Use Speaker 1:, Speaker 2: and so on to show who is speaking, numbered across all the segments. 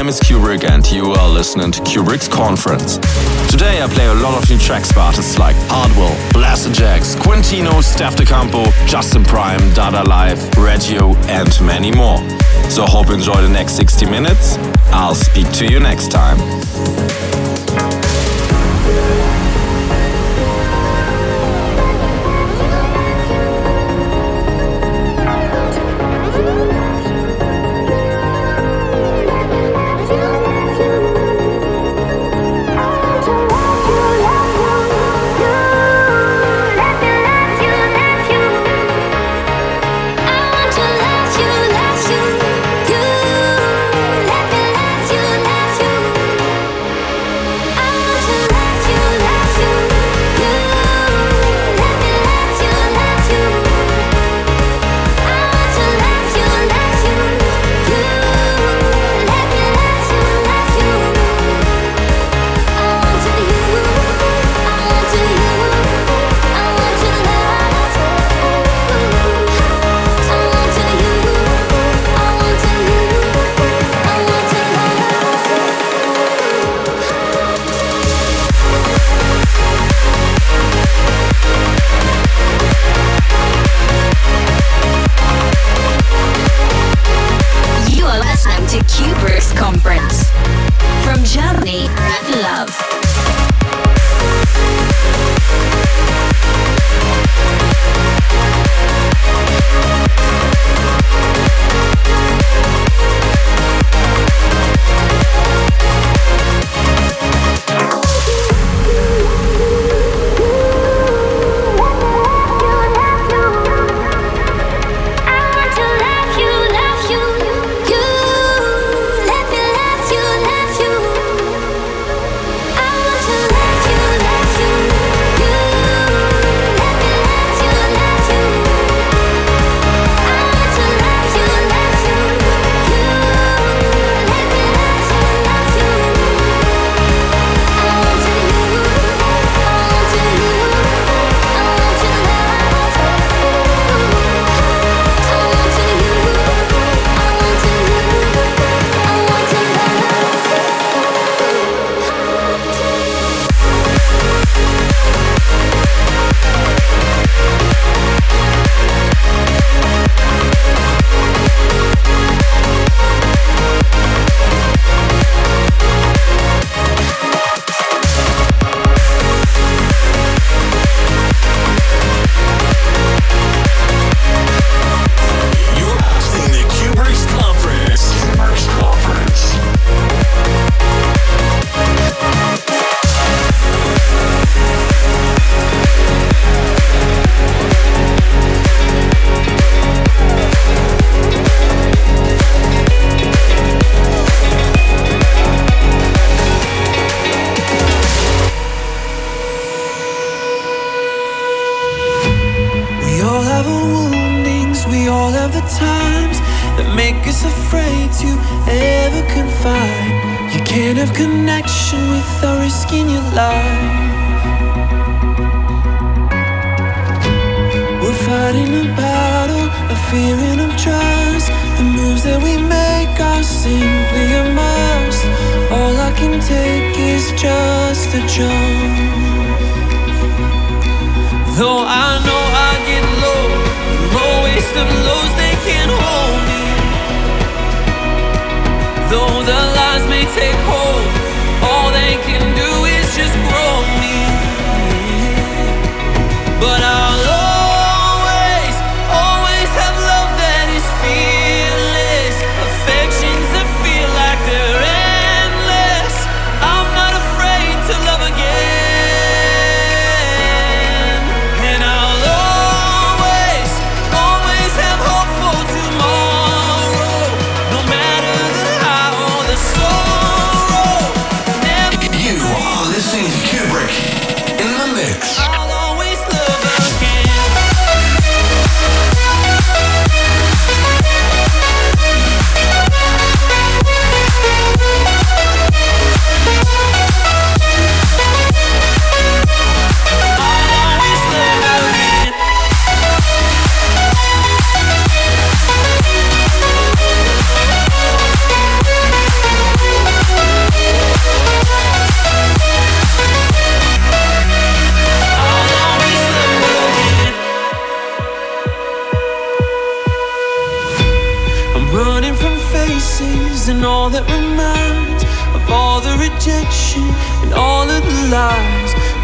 Speaker 1: name is Cuebrick and you are listening to Cuebrick's Conference. Today I play a lot of new tracks by artists like Hardwell, Blasterjaxx, Quintino, Steff da Campo, Justin Prime, Dada Life, Reggio, and many more. So hope you enjoy the next 60 minutes. I'll speak to you next time.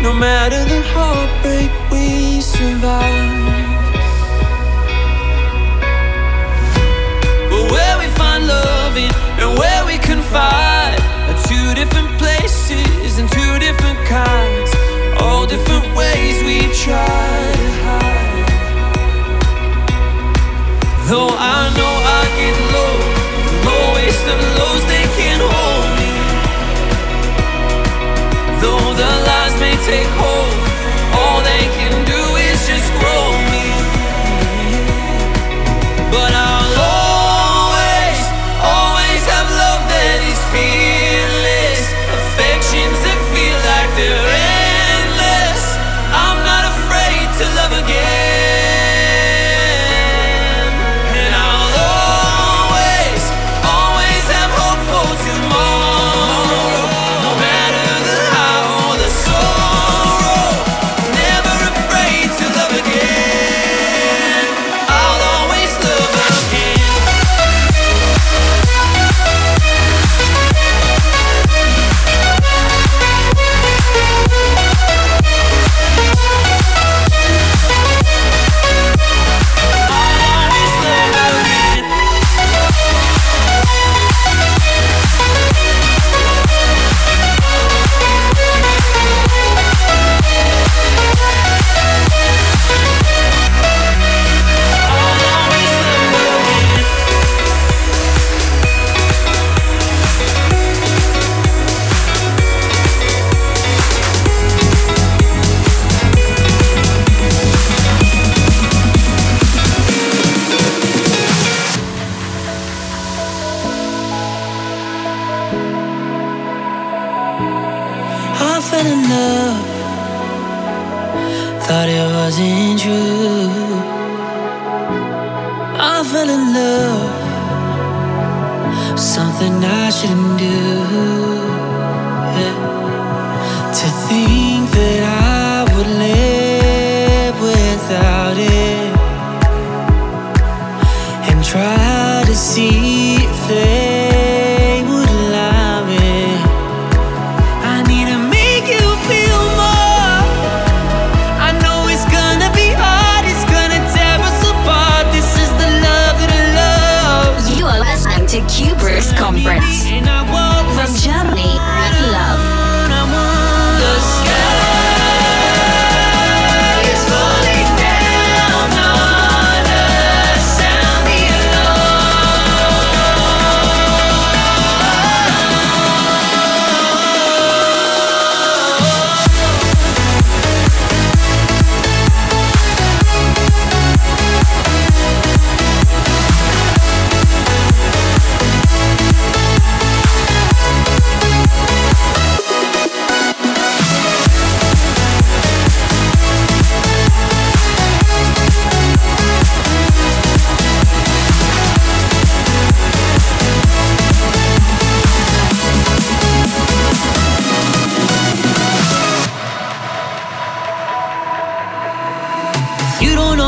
Speaker 2: No matter the heartbreak we survive. But where we find love in and where we confide are two different places and two different kinds. All different ways we try to hide. Though I know.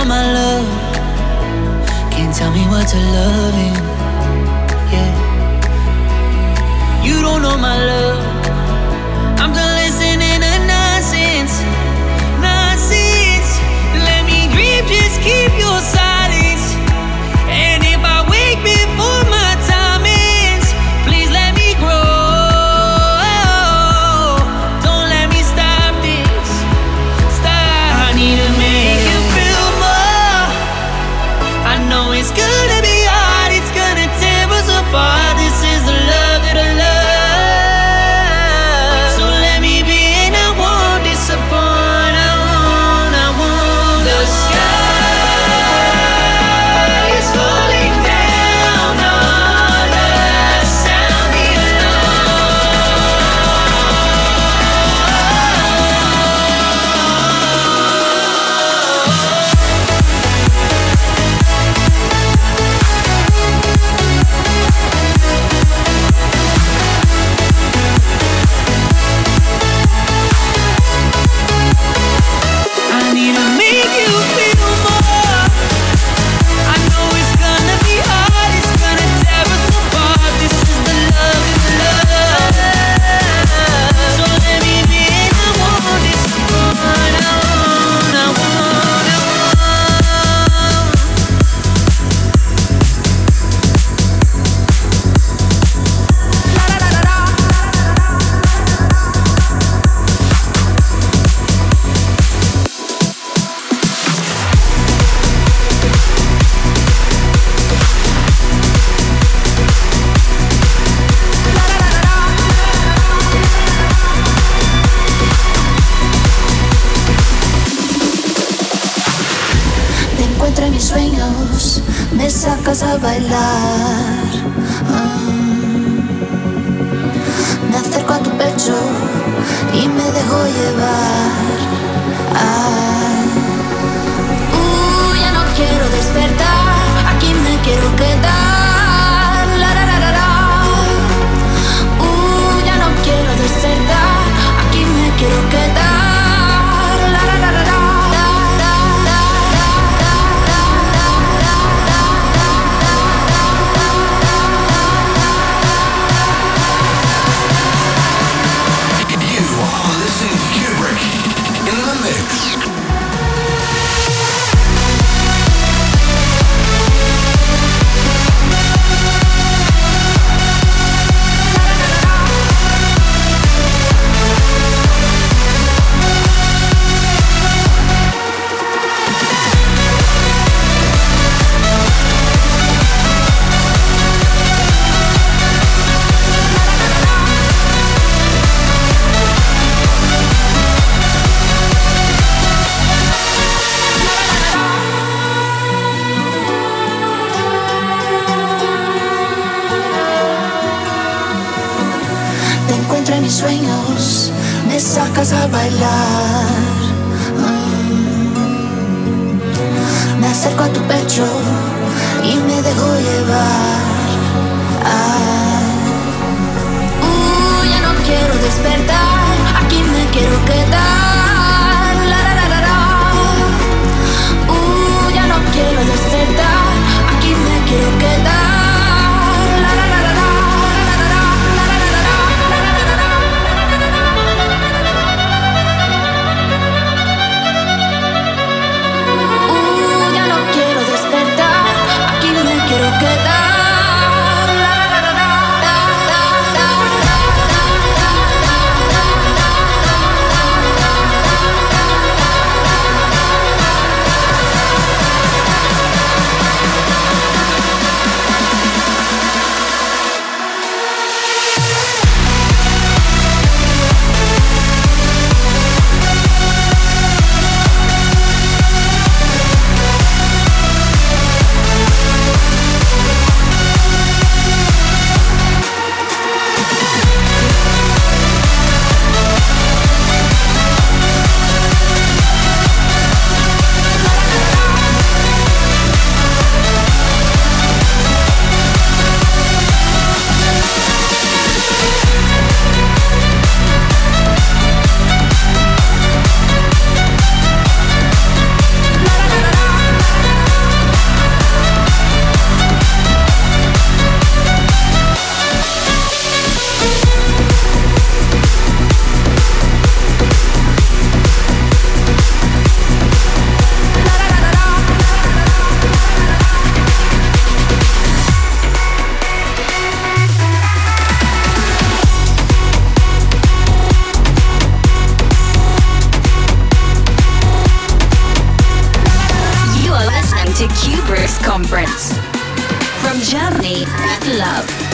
Speaker 2: My I can't tell me what to love in. Yeah, you don't know my love. I'm just listening to nonsense, nonsense. Let me grieve, just keep your side.
Speaker 3: Sacas a Journey Club.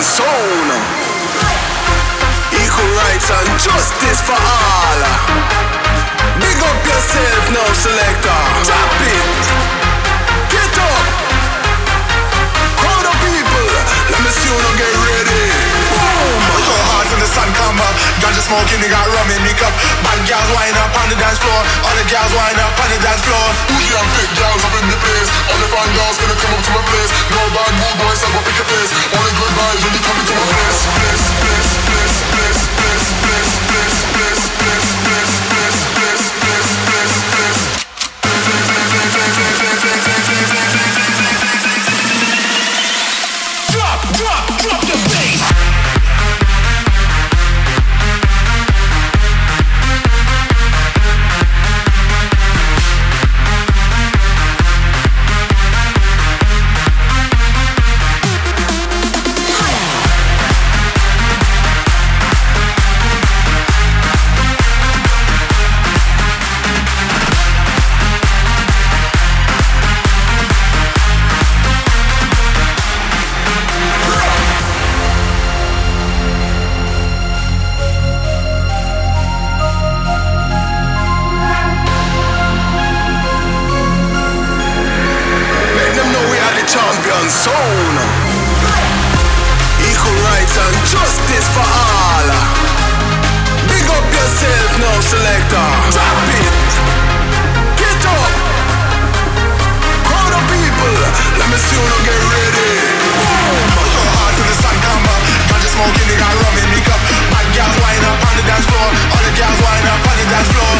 Speaker 4: Champion sound. Equal rights and justice for all. Big up yourself now, selector. Drop it. Get up. Crowd of people. Let me see you now
Speaker 5: Ganja smoking, they got rum in me cup. Bad girls wind up on the dance floor. All the girls wind up on the dance floor.
Speaker 6: Bougie and thick girls up in the place. All the fine girls gonna come up to my place. No bad mood boys, I go pick your face. Only good vibes when you come into my place, place, place, place, place, place, place, place, place, place,
Speaker 7: floor.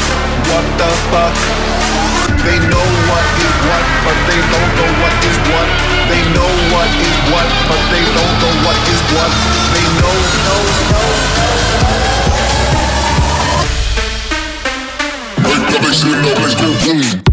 Speaker 7: What the fuck? They know what is what, but they don't know what is what. They know what is what, but they don't know what is what. They know, know, know. Make the bass in the place.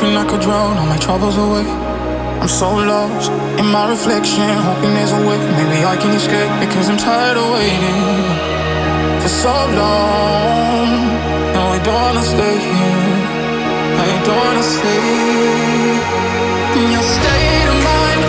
Speaker 8: dripping like
Speaker 5: a drone, all my troubles away. I'm
Speaker 9: so lost in my reflection,
Speaker 5: hoping there's a way maybe I can escape because I'm tired of waiting for so long. No, I don't wanna stay here. I don't wanna stay in your state of mind.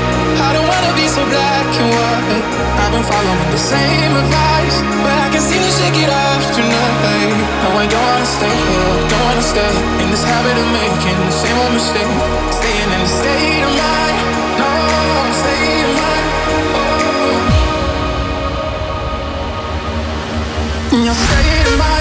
Speaker 5: I don't wanna
Speaker 10: be so blind black and. I've been following the same advice, but I can see you shake it off tonight. No, I don't wanna stay here, don't wanna stay in this habit of making the same old mistake, staying in the state of mind. No, state of mind. Oh. Your state of mind.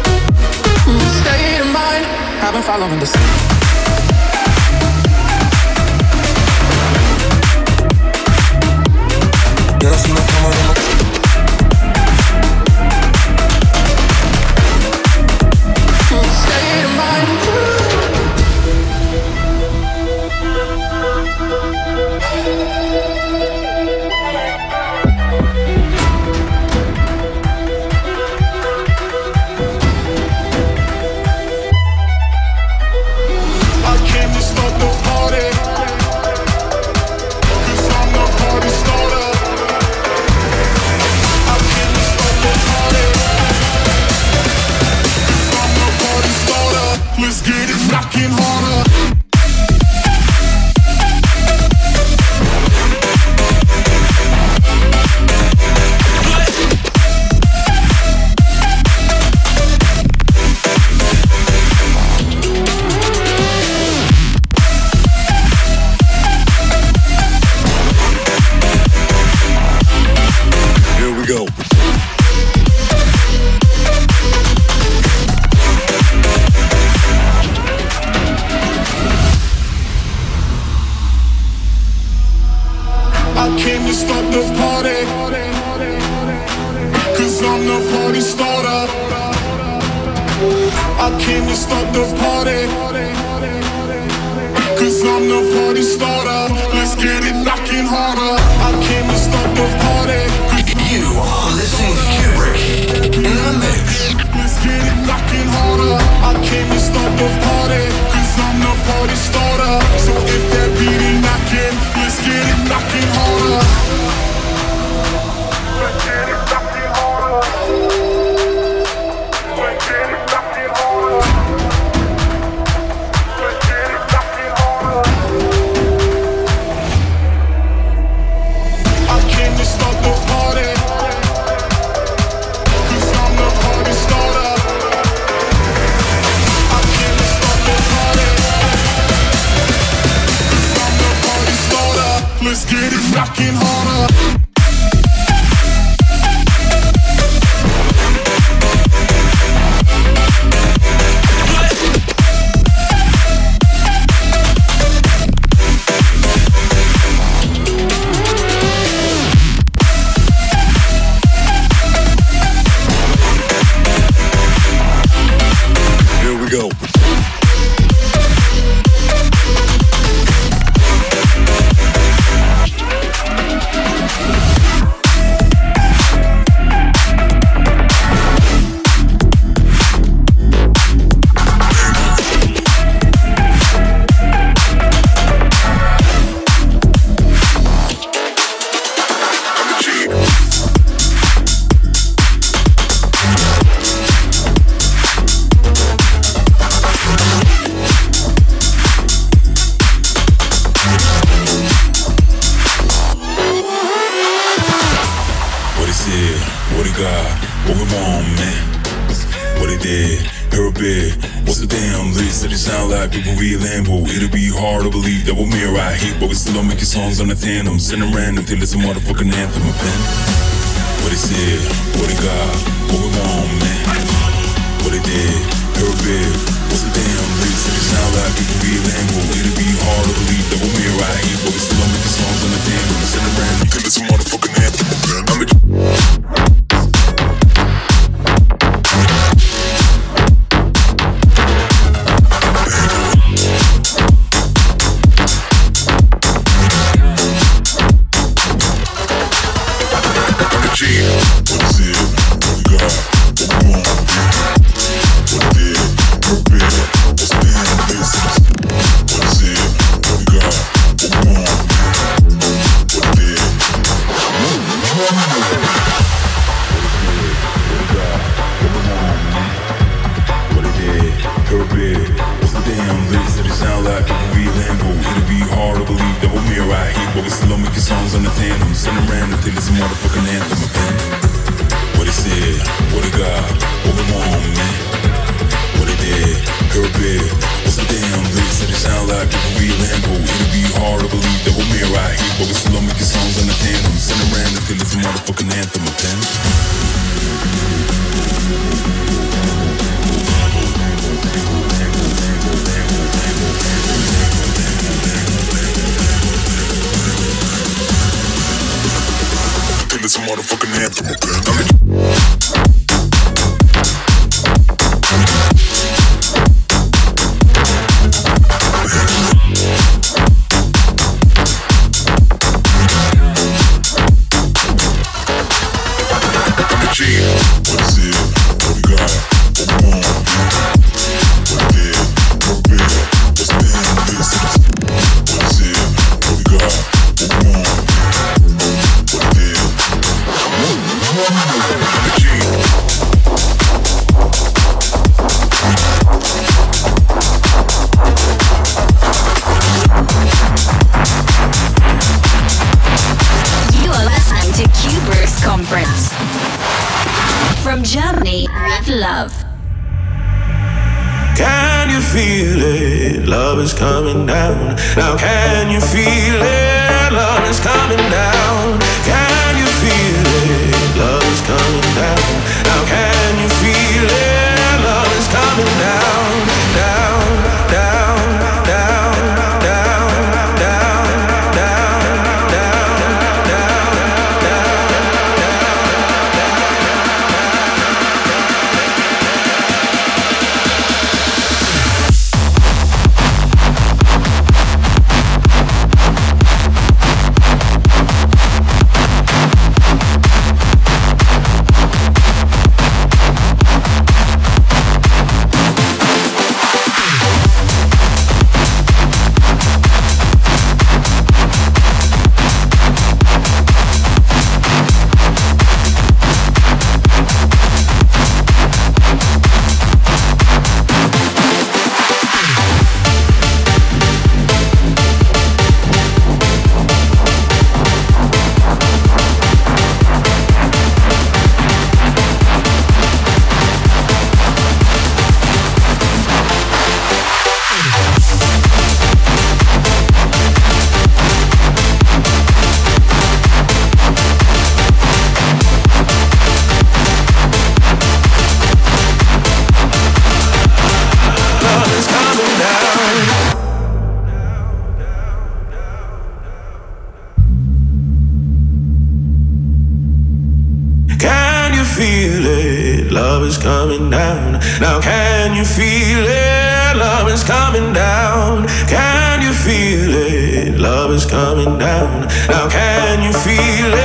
Speaker 10: following the sun. Till it's a motherfucking
Speaker 11: down. Now can you feel it? coming down. Now, can you feel it? Love is coming down. Can you feel it? Love is coming down. Now, can you feel it?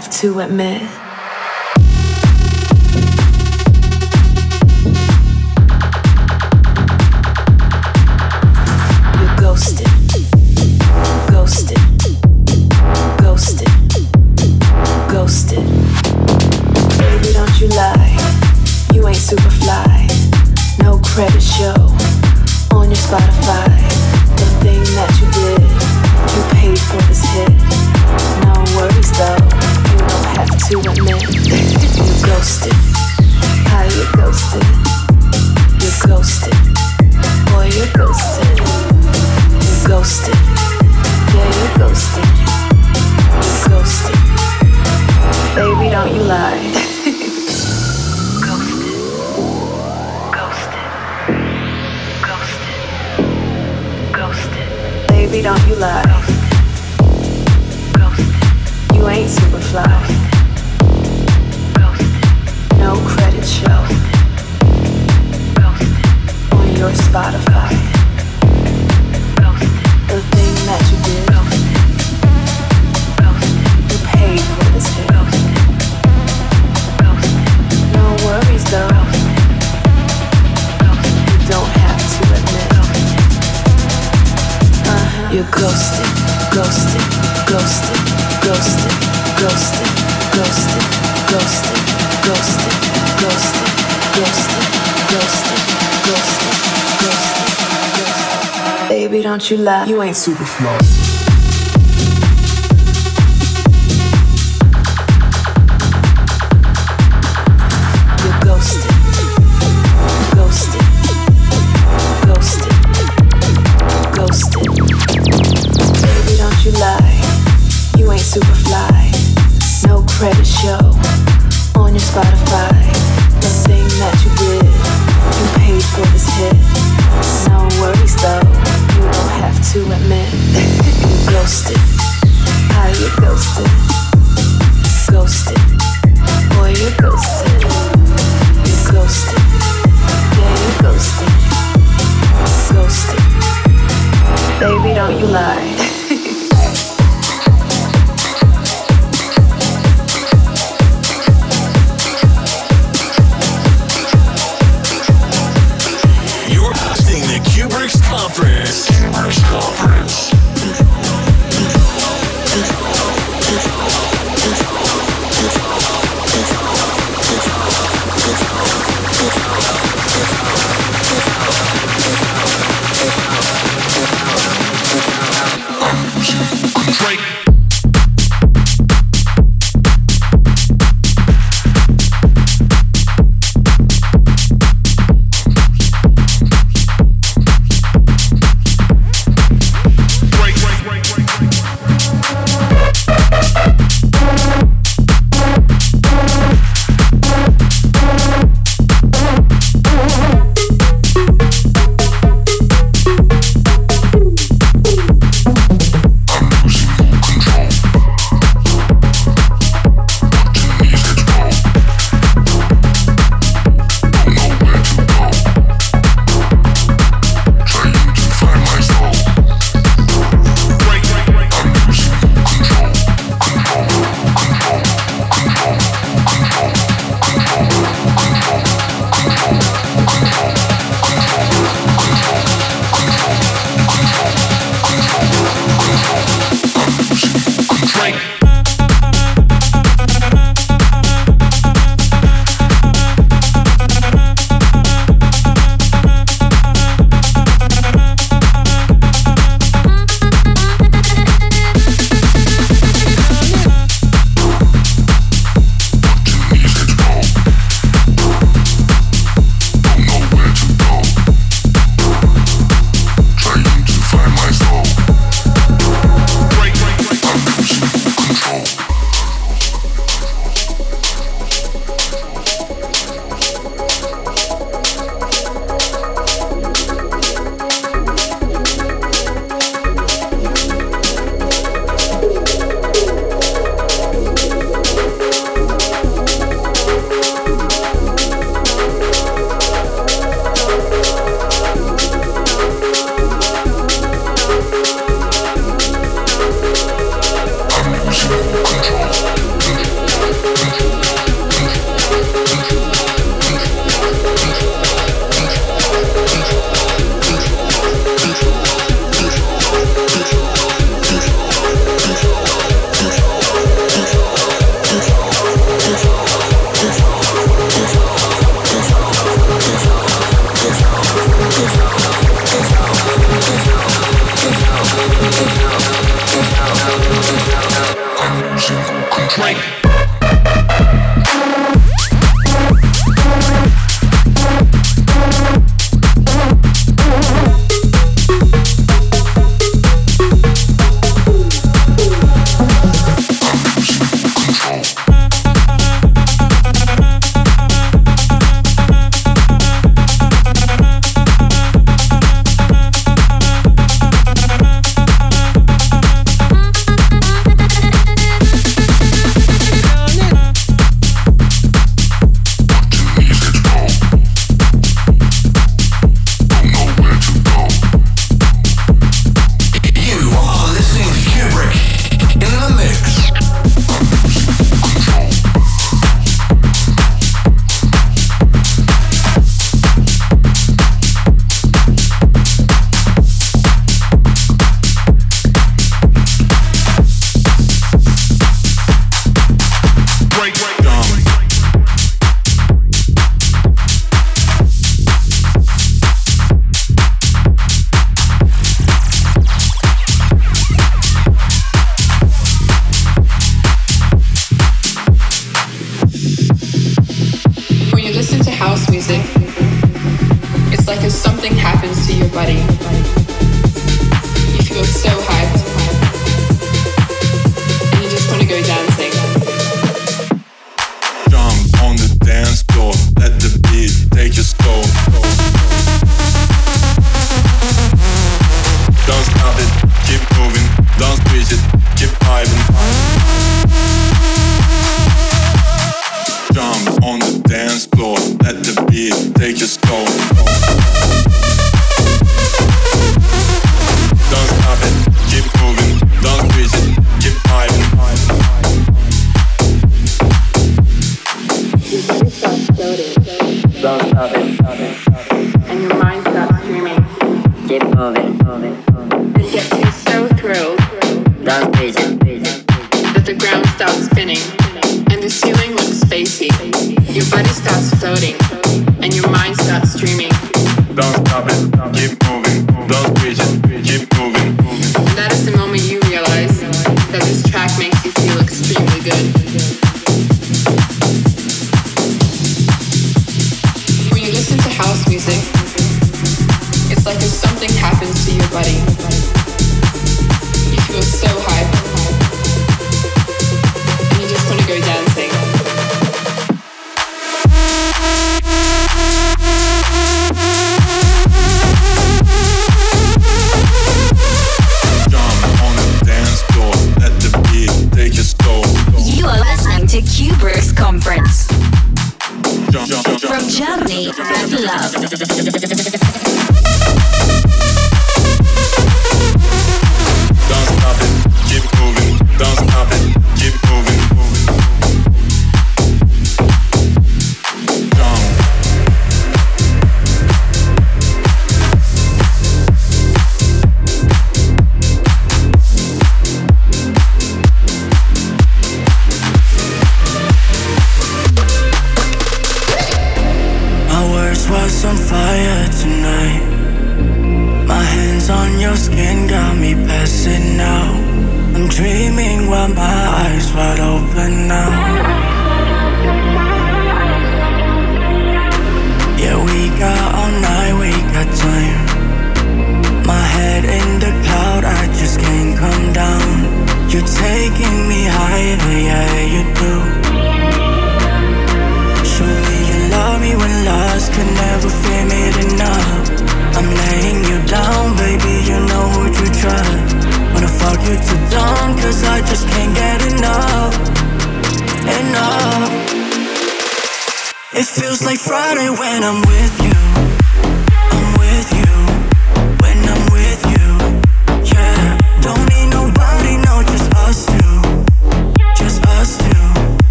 Speaker 12: have to admit. Baby, don't you lie, you ain't super
Speaker 13: smart.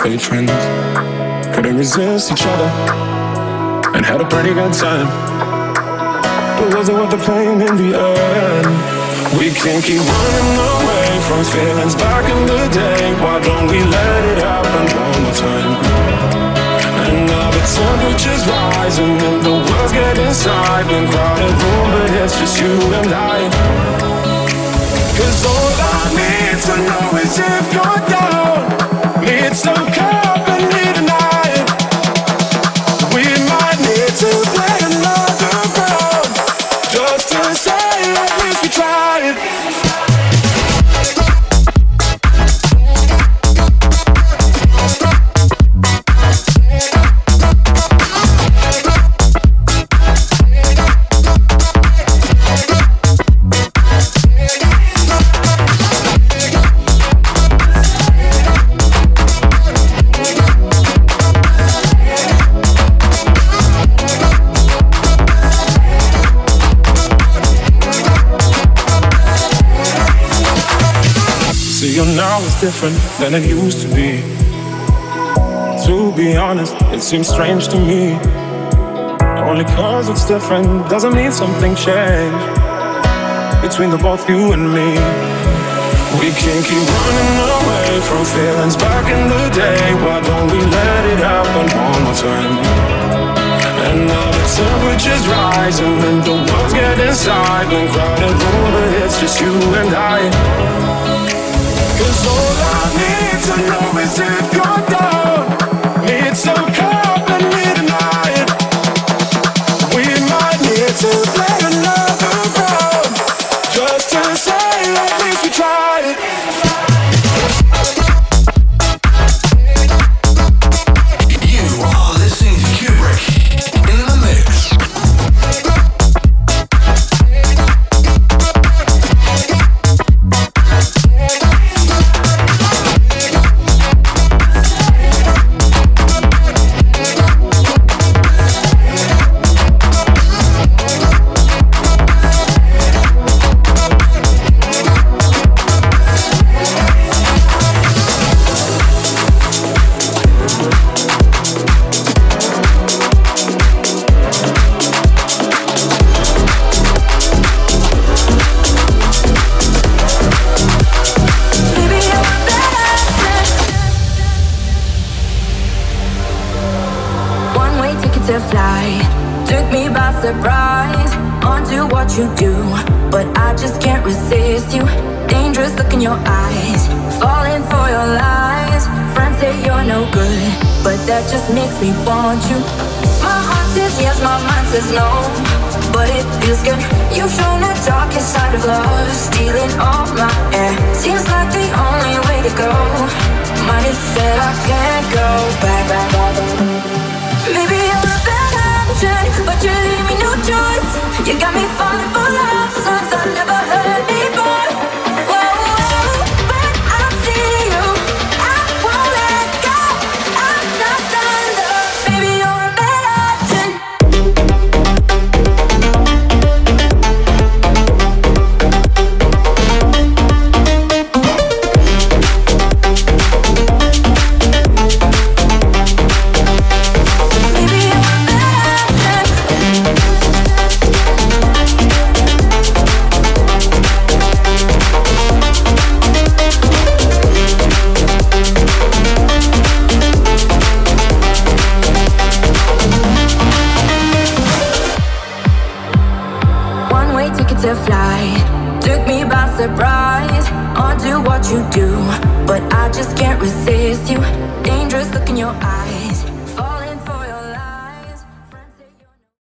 Speaker 13: stayed friends. Couldn't resist each other and had a pretty good time. But was it worth the pain in the end? We can't keep running away from feelings back in the day. Why don't we let it happen one more time? And now the temperature's rising and the world's getting silent. Crowded room, but it's just you and I. Cause all I need to know is if you're down. Need some company
Speaker 14: than it used to be. To be honest, it seems strange to me. Only cause it's different doesn't mean something changed between the both you and me. We can't keep running away from feelings back in the day. Why don't we let it happen one more time? And now the temperature's rising and the world's getting silent. Crowded room, but it's just you and I. Cause all I need to know is if you're down. Need some